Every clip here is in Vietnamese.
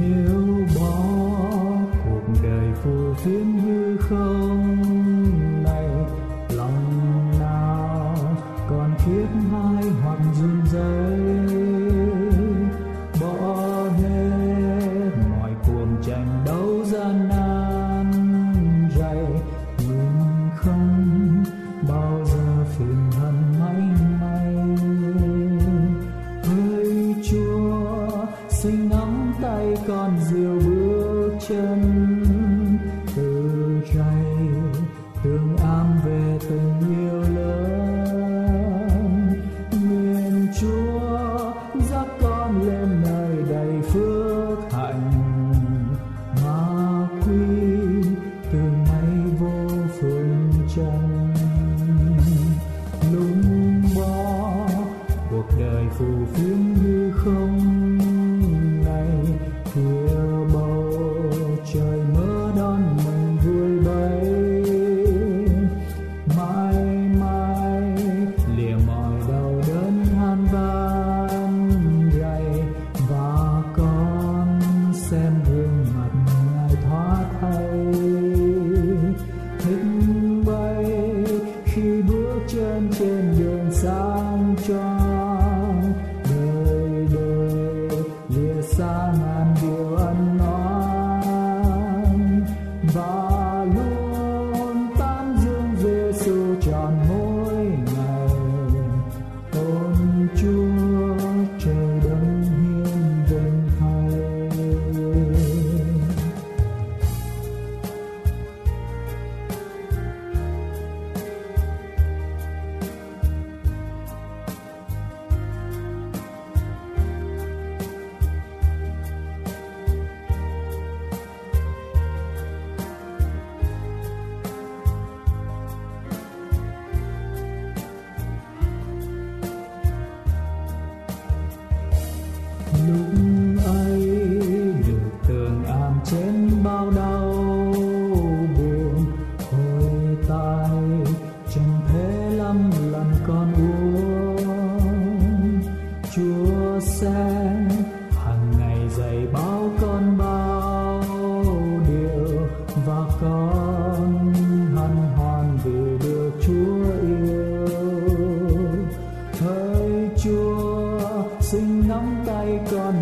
Nếu bỏ cuộc đời phù phiếm hư không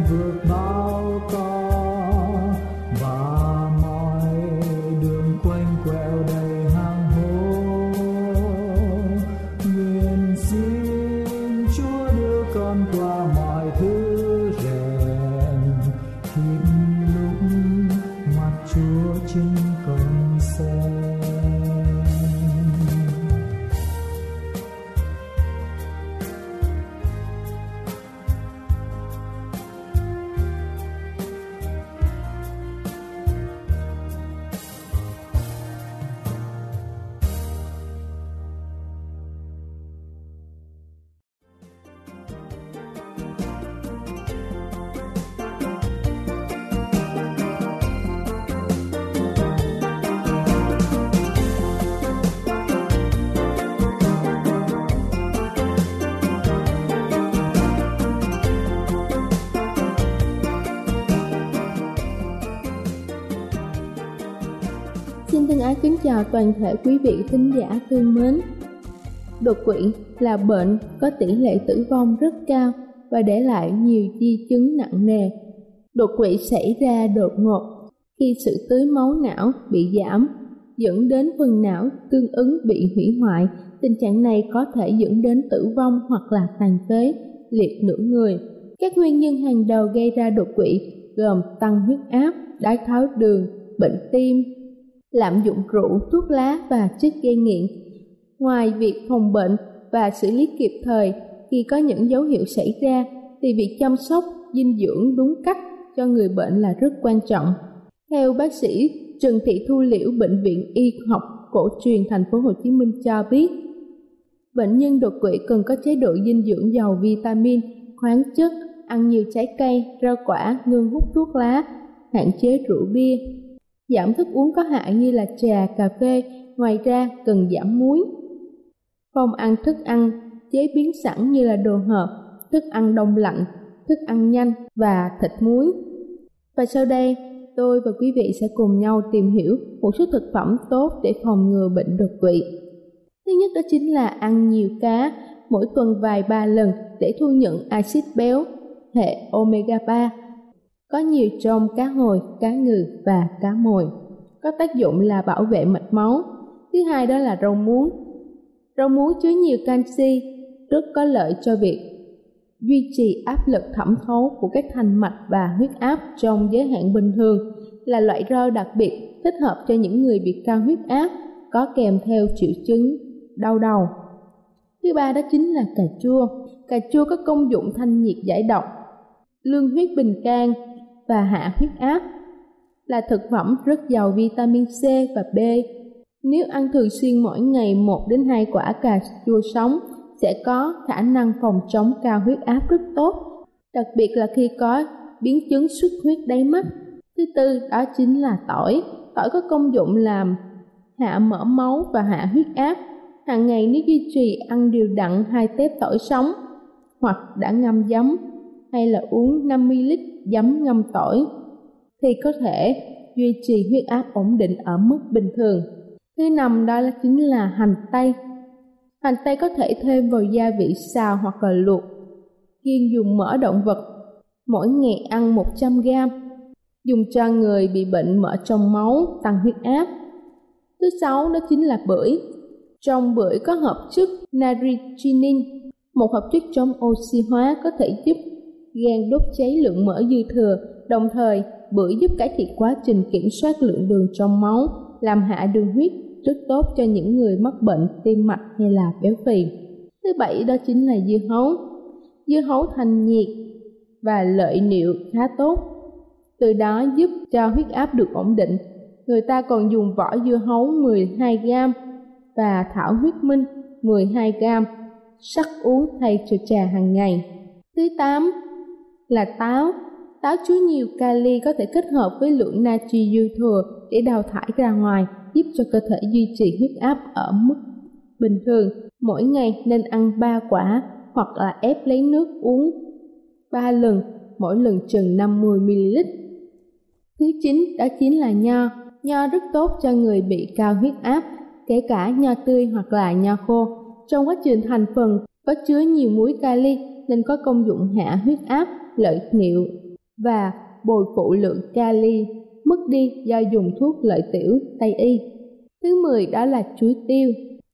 tay chào toàn thể quý vị thính giả thương mến. Đột quỵ là bệnh có tỷ lệ tử vong rất cao và để lại nhiều di chứng nặng nề. Đột quỵ xảy ra đột ngột khi sự tưới máu não bị giảm, dẫn đến phần não tương ứng bị hủy hoại. Tình trạng này có thể dẫn đến tử vong hoặc là tàn phế, liệt nửa người. Các nguyên nhân hàng đầu gây ra đột quỵ gồm tăng huyết áp, đái tháo đường, bệnh tim, lạm dụng rượu, thuốc lá và chất gây nghiện. Ngoài việc phòng bệnh và xử lý kịp thời khi có những dấu hiệu xảy ra, thì việc chăm sóc dinh dưỡng đúng cách cho người bệnh là rất quan trọng. Theo bác sĩ Trần Thị Thu Liễu, Bệnh viện Y học cổ truyền thành phố Hồ Chí Minh cho biết, bệnh nhân đột quỵ cần có chế độ dinh dưỡng giàu vitamin, khoáng chất, ăn nhiều trái cây, rau quả, ngừng hút thuốc lá, hạn chế rượu bia, giảm thức uống có hại như là trà, cà phê, ngoài ra cần giảm muối. Không ăn thức ăn chế biến sẵn như là đồ hộp, thức ăn đông lạnh, thức ăn nhanh và thịt muối. Và sau đây, tôi và quý vị sẽ cùng nhau tìm hiểu một số thực phẩm tốt để phòng ngừa bệnh đột quỵ. Thứ nhất đó chính là ăn nhiều cá, mỗi tuần vài ba lần để thu nhận axit béo hệ omega 3 có nhiều trong cá hồi, cá ngừ và cá mồi. Có tác dụng là bảo vệ mạch máu. Thứ hai đó là rau muống. Rau muống chứa nhiều canxi, rất có lợi cho việc duy trì áp lực thẩm thấu của các thành mạch và huyết áp trong giới hạn bình thường là loại rau đặc biệt thích hợp cho những người bị cao huyết áp có kèm theo triệu chứng đau đầu. Thứ ba đó chính là cà chua. Cà chua có công dụng thanh nhiệt giải độc, lương huyết bình can, và hạ huyết áp là thực phẩm rất giàu vitamin C và B. Nếu ăn thường xuyên mỗi ngày 1 đến 2 quả cà chua sống sẽ có khả năng phòng chống cao huyết áp rất tốt, đặc biệt là khi có biến chứng xuất huyết đáy mắt. Thứ tư đó chính là tỏi. Tỏi có công dụng làm hạ mỡ máu và hạ huyết áp. Hàng ngày nếu duy trì ăn đều đặn hai tép tỏi sống hoặc đã ngâm giấm hay là uống 50 lít giấm ngâm tỏi thì có thể duy trì huyết áp ổn định ở mức bình thường. Thứ năm đó là chính là hành tây. Hành tây có thể thêm vào gia vị xào hoặc là luộc. Kiên dùng mỡ động vật, mỗi ngày ăn 100 g. Dùng cho người bị bệnh mỡ trong máu, tăng huyết áp. Thứ sáu đó chính là bưởi. Trong bưởi có hợp chất natrigenin, một hợp chất chống oxy hóa có thể giúp gan đốt cháy lượng mỡ dư thừa, đồng thời bưởi giúp cải thiện quá trình kiểm soát lượng đường trong máu, làm hạ đường huyết, rất tốt cho những người mắc bệnh tim mạch hay là béo phì. Thứ bảy đó chính là dưa hấu. Dưa hấu thanh nhiệt và lợi niệu khá tốt, từ đó giúp cho huyết áp được ổn định. Người ta còn dùng vỏ dưa hấu 12 g và thảo huyết minh 12 g sắc uống thay cho trà hàng ngày. Thứ 8 là táo. Táo chứa nhiều kali có thể kết hợp với lượng natri dư thừa để đào thải ra ngoài, giúp cho cơ thể duy trì huyết áp ở mức bình thường. Mỗi ngày nên ăn 3 quả hoặc là ép lấy nước uống 3 lần, mỗi lần chừng 50ml. Thứ chín đó chính là nho. Nho rất tốt cho người bị cao huyết áp, kể cả nho tươi hoặc là nho khô. Trong quá trình thành phần có chứa nhiều muối kali nên có công dụng hạ huyết áp, lợi niệu và bồi phụ lượng kali mất đi do dùng thuốc lợi tiểu Tây y. Thứ 10 đó là chuối tiêu,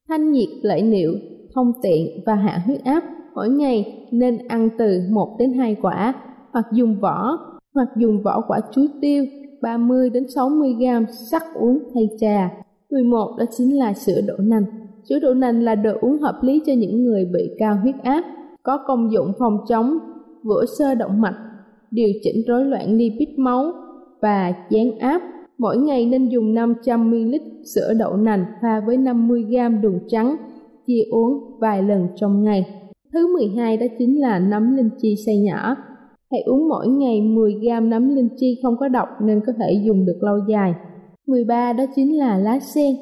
thanh nhiệt lợi niệu, thông tiện và hạ huyết áp. Mỗi ngày nên ăn từ 1 đến 2 quả hoặc dùng vỏ hoặc dùng vỏ quả chuối tiêu 30 đến 60 g sắc uống thay trà. 11 đó chính là sữa đậu nành. Sữa đậu nành là đồ uống hợp lý cho những người bị cao huyết áp, có công dụng phòng chống vữa sơ động mạch, điều chỉnh rối loạn lipid máu và chán áp. Mỗi ngày nên dùng 500ml sữa đậu nành pha với 50g đường trắng, chia uống vài lần trong ngày. Thứ 12 đó chính là nấm linh chi xay nhỏ. Hãy uống mỗi ngày 10g nấm linh chi không có độc nên có thể dùng được lâu dài. 13 đó chính là lá sen.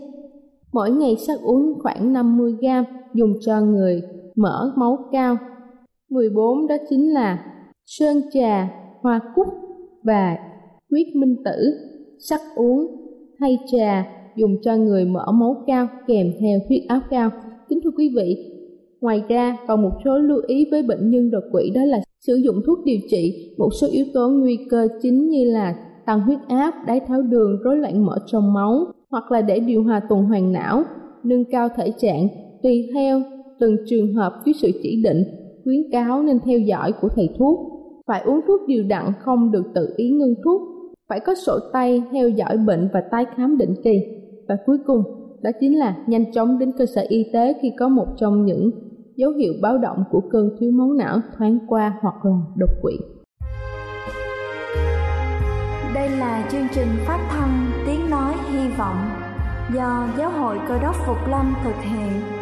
Mỗi ngày sắc uống khoảng 50g dùng cho người mỡ máu cao 14 đó chính là sơn trà, hoa cúc và huyết minh tử, sắc uống, thay trà, dùng cho người mỡ máu cao kèm theo huyết áp cao. Kính thưa quý vị, ngoài ra còn một số lưu ý với bệnh nhân đột quỵ đó là sử dụng thuốc điều trị. Một số yếu tố nguy cơ chính như là tăng huyết áp, đái tháo đường, rối loạn mỡ trong máu hoặc là để điều hòa tuần hoàn não, nâng cao thể trạng. Tùy theo từng trường hợp với sự chỉ định, khuyến cáo nên theo dõi của thầy thuốc. Phải uống thuốc điều đặn không được tự ý ngưng thuốc, phải có sổ tay theo dõi bệnh và tái khám định kỳ. Và cuối cùng, đó chính là nhanh chóng đến cơ sở y tế khi có một trong những dấu hiệu báo động của cơn thiếu máu não thoáng qua hoặc là đột quỵ. Đây là chương trình phát thanh Tiếng Nói Hy Vọng do Giáo hội Cơ đốc Phục Lâm thực hiện.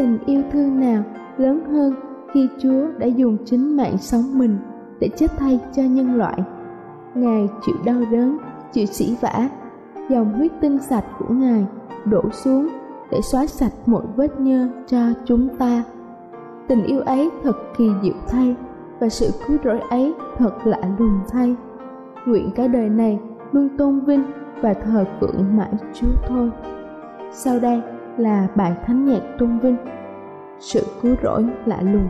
Tình yêu thương nào lớn hơn khi Chúa đã dùng chính mạng sống mình để chết thay cho nhân loại. Ngài chịu đau đớn, chịu sỉ vả, dòng huyết tinh sạch của Ngài đổ xuống để xóa sạch mọi vết nhơ cho chúng ta. Tình yêu ấy thật kỳ diệu thay và sự cứu rỗi ấy thật lạ lùng thay. Nguyện cả đời này luôn tôn vinh và thờ phượng mãi Chúa thôi. Sau đây là bài thánh nhạc tôn vinh. Sự cứu rỗi lạ lùng.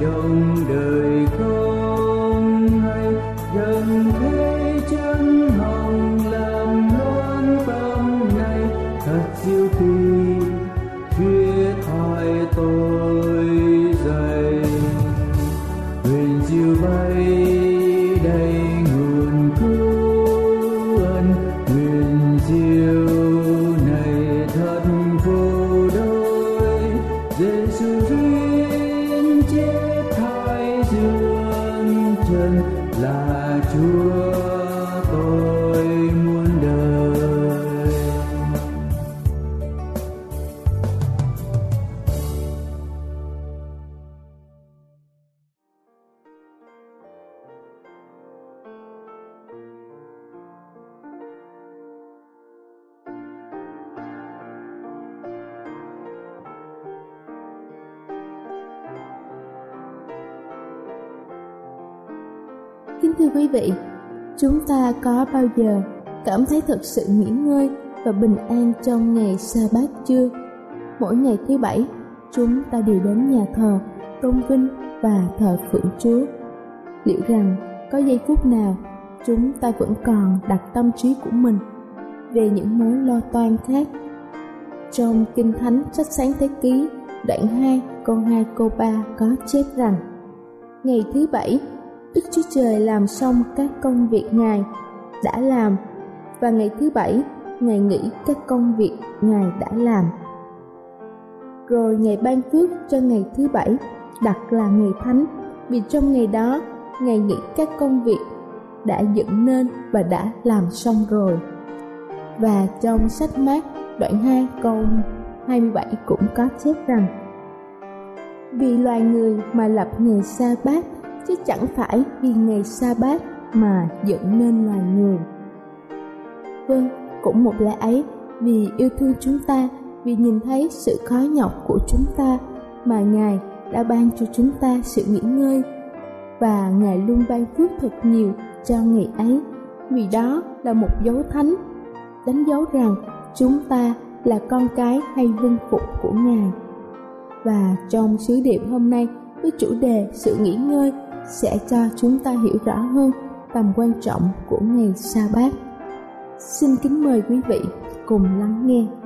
Trong đời. Kính thưa quý vị, chúng ta có bao giờ cảm thấy thật sự nghỉ ngơi và bình an trong ngày sa bát chưa? Mỗi ngày thứ bảy, chúng ta đều đến nhà thờ, tôn vinh và thờ phượng Chúa. Liệu rằng có giây phút nào chúng ta vẫn còn đặt tâm trí của mình về những mối lo toan khác? Trong Kinh Thánh sách sáng thế ký, đoạn 2 câu 2 câu 3 có chép rằng Ngày thứ bảy, Đức Chúa Trời làm xong các công việc Ngài đã làm và ngày thứ bảy, Ngài nghỉ các công việc Ngài đã làm. Rồi Ngài ban phước cho ngày thứ bảy đặt là ngày thánh vì trong ngày đó Ngài nghĩ các công việc đã dựng nên và đã làm xong rồi. Và trong sách mát đoạn 2 câu 27 cũng có chép rằng Vì loài người mà lập ngày sa bát chứ chẳng phải vì ngày sa bát mà dựng nên loài người. Vâng, cũng một lẽ ấy vì yêu thương chúng ta, vì nhìn thấy sự khó nhọc của chúng ta mà Ngài đã ban cho chúng ta sự nghỉ ngơi và Ngài luôn ban phước thật nhiều cho ngày ấy vì đó là một dấu thánh đánh dấu rằng chúng ta là con cái hay vinh phục của Ngài. Và trong sứ điệp hôm nay với chủ đề sự nghỉ ngơi sẽ cho chúng ta hiểu rõ hơn tầm quan trọng của ngày sa bát. Xin kính mời quý vị cùng lắng nghe.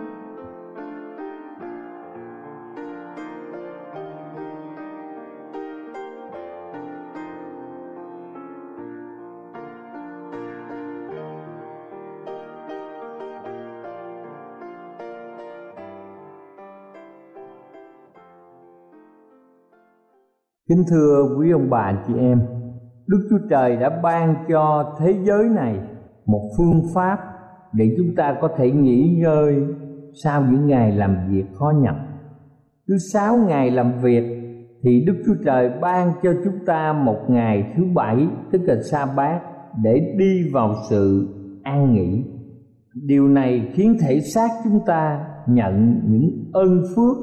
Kính thưa quý ông bà chị em, Đức Chúa Trời đã ban cho thế giới này một phương pháp để chúng ta có thể nghỉ ngơi sau những ngày làm việc khó nhọc. Cứ sáu ngày làm việc thì Đức Chúa Trời ban cho chúng ta một ngày thứ bảy tức là sa bát để đi vào sự an nghỉ. Điều này khiến thể xác chúng ta nhận những ơn phước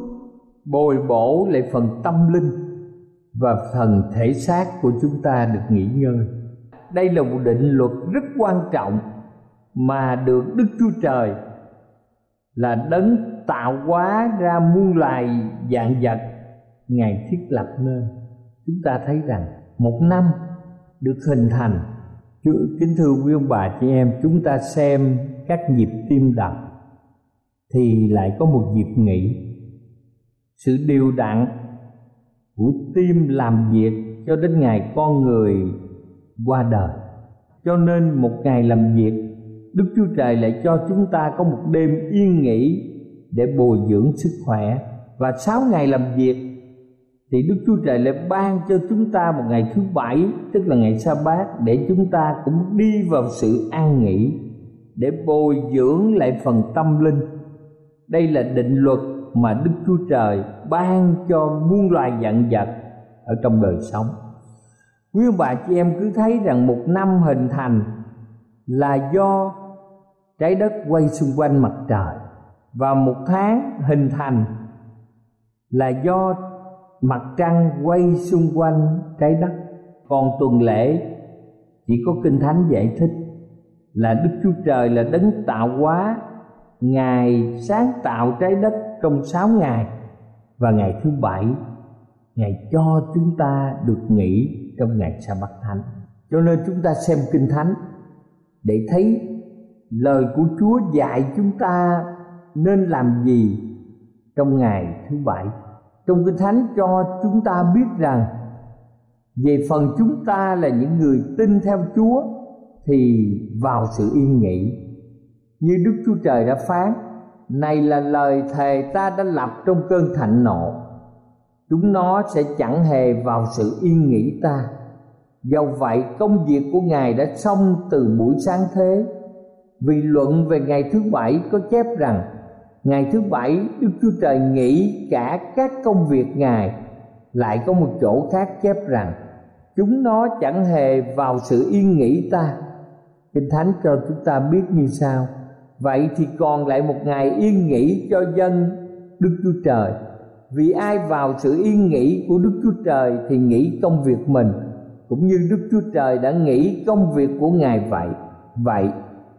bồi bổ lại phần tâm linh và phần thể xác của chúng ta được nghỉ ngơi. Đây là một định luật rất quan trọng mà được đức chúa trời là đấng tạo hóa ra muôn loài dạng vật, ngài thiết lập nên. Chúng ta thấy rằng một năm được hình thành. Kính thưa quý ông bà chị em, chúng ta xem các nhịp tim đập thì lại có một nhịp nghỉ. Sự điều đặn của tim làm việc cho đến ngày con người qua đời. Cho nên một ngày làm việc, đức chúa trời lại cho chúng ta có một đêm yên nghỉ để bồi dưỡng sức khỏe. Và sáu ngày làm việc, thì đức chúa trời lại ban cho chúng ta một ngày thứ bảy, tức là ngày sa bát, để chúng ta cũng đi vào sự an nghỉ, để bồi dưỡng lại phần tâm linh. Đây là định luật mà Đức Chúa Trời ban cho muôn loài dạng vật ở trong đời sống. Quý ông bà chị em cứ thấy rằng một năm hình thành là do trái đất quay xung quanh mặt trời và một tháng hình thành là do mặt trăng quay xung quanh trái đất còn tuần lễ, chỉ có kinh thánh giải thích là đức chúa trời là đấng tạo hóa, ngài sáng tạo trái đất trong sáu ngày và ngày thứ bảy, ngài cho chúng ta được nghỉ trong ngày sa bát thánh. Cho nên chúng ta xem kinh thánh để thấy lời của chúa dạy chúng ta nên làm gì trong ngày thứ bảy. Trong kinh thánh cho chúng ta biết rằng về phần chúng ta là những người tin theo chúa thì vào sự yên nghỉ. Như đức chúa trời đã phán này là lời thề ta đã lập trong cơn thạnh nộ. Chúng nó sẽ chẳng hề vào sự yên nghỉ ta. Do vậy, công việc của ngài đã xong từ buổi sáng thế. Vì luận về ngày thứ bảy có chép rằng, ngày thứ bảy đức chúa trời nghỉ cả các công việc ngài. Lại có một chỗ khác chép rằng, chúng nó chẳng hề vào sự yên nghỉ ta. Kinh thánh cho chúng ta biết như sau vậy thì còn lại một ngày yên nghỉ cho dân, đức chúa trời. Vì ai vào sự yên nghỉ của đức chúa trời thì nghĩ công việc mình, cũng như Đức Chúa Trời đã nghĩ công việc của Ngài vậy. Vậy,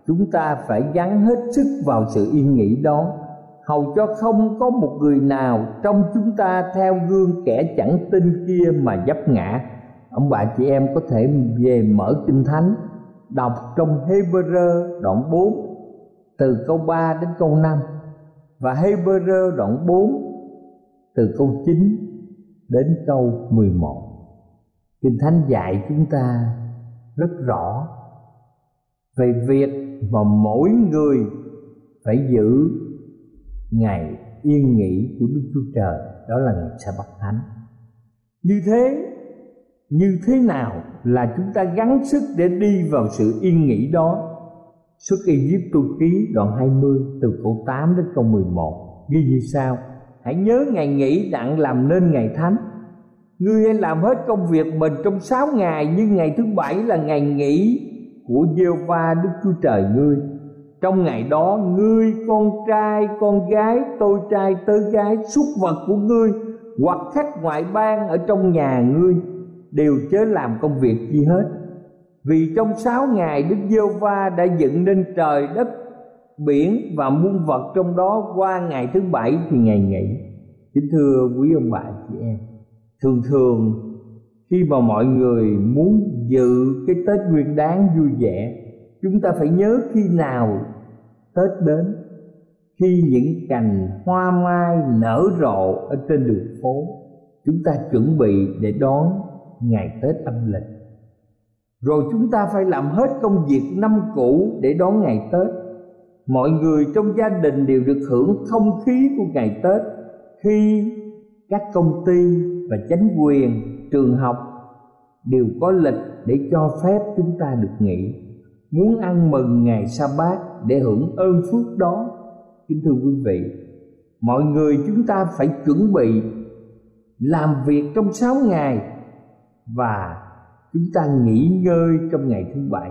chúng ta phải gắn hết sức vào sự yên nghỉ đó. Hầu cho không có một người nào trong chúng ta theo gương kẻ chẳng tin kia mà dấp ngã. Ông bà chị em có thể về mở kinh thánh, đọc trong Hebrew đoạn 4 từ câu 3 đến câu 5 và Hebrew đoạn 4 từ câu 9 đến câu 11 Kinh Thánh dạy chúng ta rất rõ về việc mà mỗi người phải giữ ngày yên nghỉ của Đức Chúa Trời, đó là ngày sa bát thánh. Như thế như thế nào là chúng ta gắng sức để đi vào sự yên nghỉ đó? Xuất Ai Cập tu ký đoạn 20 từ câu 8 đến câu 11 ghi như sau. Hãy nhớ ngày nghỉ đặng làm nên ngày thánh. Ngươi hãy làm hết công việc mình trong sáu ngày, Nhưng ngày thứ bảy là ngày nghỉ của giê va Đức Chúa Trời ngươi. Trong ngày đó, ngươi, con trai, con gái, tôi trai, tớ gái xuất vật của ngươi hoặc khách ngoại bang ở trong nhà ngươi đều chớ làm công việc chi hết vì trong sáu ngày đức giê va đã dựng nên trời đất, biển và muôn vật trong đó qua ngày thứ bảy thì ngày nghỉ. Kính thưa quý ông bà chị em, thường thường khi mà mọi người muốn dự cái tết nguyên đáng vui vẻ, chúng ta phải nhớ khi nào tết đến, khi những cành hoa mai nở rộ ở trên đường phố, chúng ta chuẩn bị để đón ngày tết âm lịch rồi chúng ta phải làm hết công việc năm cũ để đón ngày tết. Mọi người trong gia đình đều được hưởng không khí của ngày tết khi các công ty và chính quyền, trường học đều có lịch để cho phép chúng ta được nghỉ. Muốn ăn mừng ngày sa bát để hưởng ơn phước đó, kính thưa quý vị, mọi người chúng ta phải chuẩn bị làm việc trong sáu ngày và chúng ta nghỉ ngơi trong ngày thứ bảy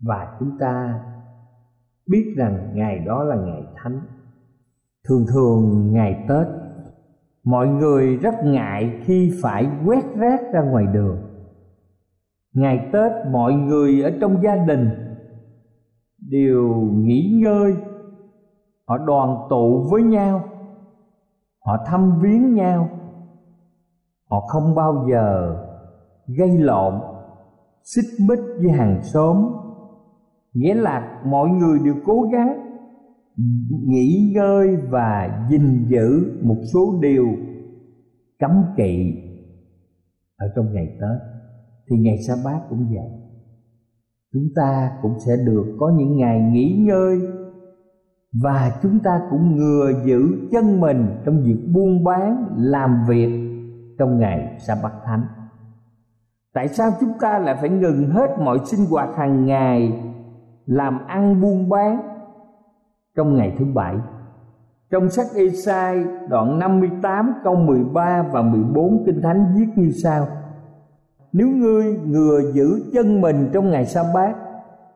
và chúng ta biết rằng ngày đó là ngày thánh. Thường thường ngày tết, mọi người rất ngại khi phải quét rác ra ngoài đường. Ngày tết, mọi người ở trong gia đình đều nghỉ ngơi, họ đoàn tụ với nhau, họ thăm viếng nhau. Họ không bao giờ gây lộn, xích mích với hàng xóm. Nghĩa là mọi người đều cố gắng nghỉ ngơi và gìn giữ một số điều cấm kỵ ở trong ngày tết. Thì ngày sa bát cũng vậy. Chúng ta cũng sẽ được có những ngày nghỉ ngơi và chúng ta cũng ngừa giữ chân mình trong việc buôn bán, làm việc trong ngày sa bát thánh tại sao chúng ta lại phải ngừng hết mọi sinh hoạt hàng ngày làm ăn buôn bán? Trong ngày thứ bảy, trong sách Esai đoạn 58 câu 13 và 14 Kinh Thánh viết như sau. Nếu ngươi ngừa giữ chân mình trong ngày sa bát,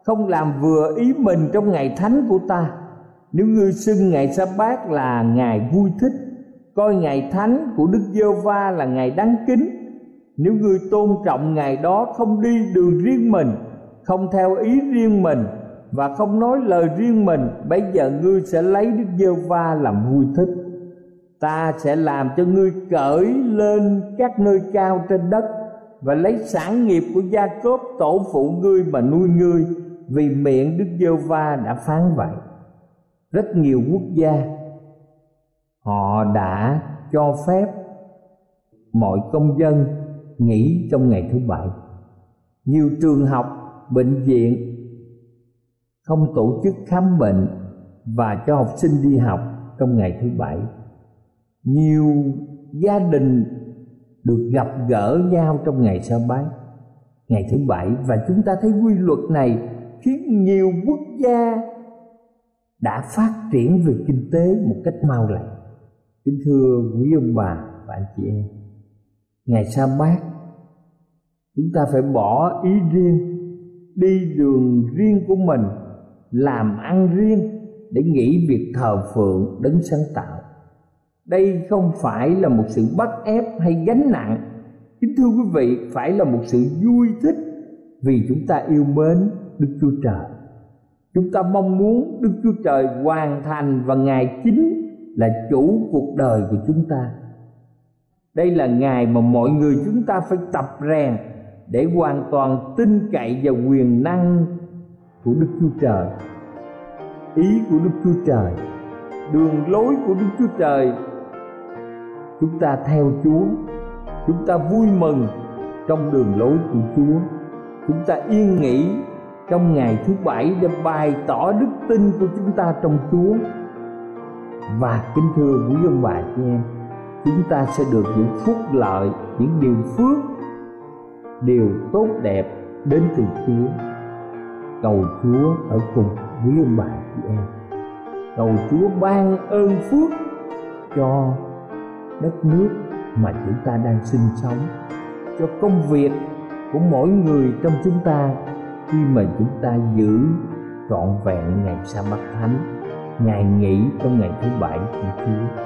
không làm vừa ý mình trong ngày thánh của ta, nếu ngươi xưng ngày sa bát là ngày vui thích, coi ngày thánh của đức giê va là ngày đáng kính nếu ngươi tôn trọng ngày đó không đi đường riêng mình, không theo ý riêng mình và không nói lời riêng mình, bây giờ ngươi sẽ lấy đức giê va làm vui thích. Ta sẽ làm cho ngươi cởi lên các nơi cao trên đất và lấy sản nghiệp của gia cốp tổ phụ ngươi mà nuôi ngươi, vì miệng đức giê va đã phán vậy. Rất nhiều quốc gia, họ đã cho phép mọi công dân nghỉ trong ngày thứ bảy. Nhiều trường học, bệnh viện không tổ chức khám bệnh và cho học sinh đi học trong ngày thứ bảy. Nhiều gia đình được gặp gỡ nhau trong ngày sa bái, ngày thứ bảy. Và chúng ta thấy quy luật này khiến nhiều quốc gia đã phát triển về kinh tế một cách mau lẹ. Kính thưa quý ông bà và anh chị em ngày sa mát, chúng ta phải bỏ ý riêng, đi đường riêng của mình, làm ăn riêng để nghĩ việc thờ phượng, đấng sáng tạo. Đây không phải là một sự bắt ép hay gánh nặng. Kính thưa quý vị, phải là một sự vui thích vì chúng ta yêu mến đức chúa trời. Chúng ta mong muốn đức chúa trời hoàn thành và ngài chính là chủ cuộc đời của chúng ta đây là ngày mà mọi người chúng ta phải tập rèn để hoàn toàn tin cậy vào quyền năng của đức chúa trời. Ý của đức chúa trời, đường lối của đức chúa trời. Chúng ta theo chúa, chúng ta vui mừng trong đường lối của chúa. Chúng ta yên nghỉ trong ngày thứ bảy để bày tỏ đức tin của chúng ta trong chúa. Và kính thưa quý ông bà chị em chúng ta sẽ được những phúc lợi, những điều phước, điều tốt đẹp đến từ chúa cầu chúa ở cùng với ông bà chị em cầu chúa ban ơn phước cho đất nước mà chúng ta đang sinh sống, cho công việc của mỗi người trong chúng ta khi mà chúng ta giữ trọn vẹn ngày sa bát thánh, ngày nghỉ trong ngày thứ bảy của Chúa.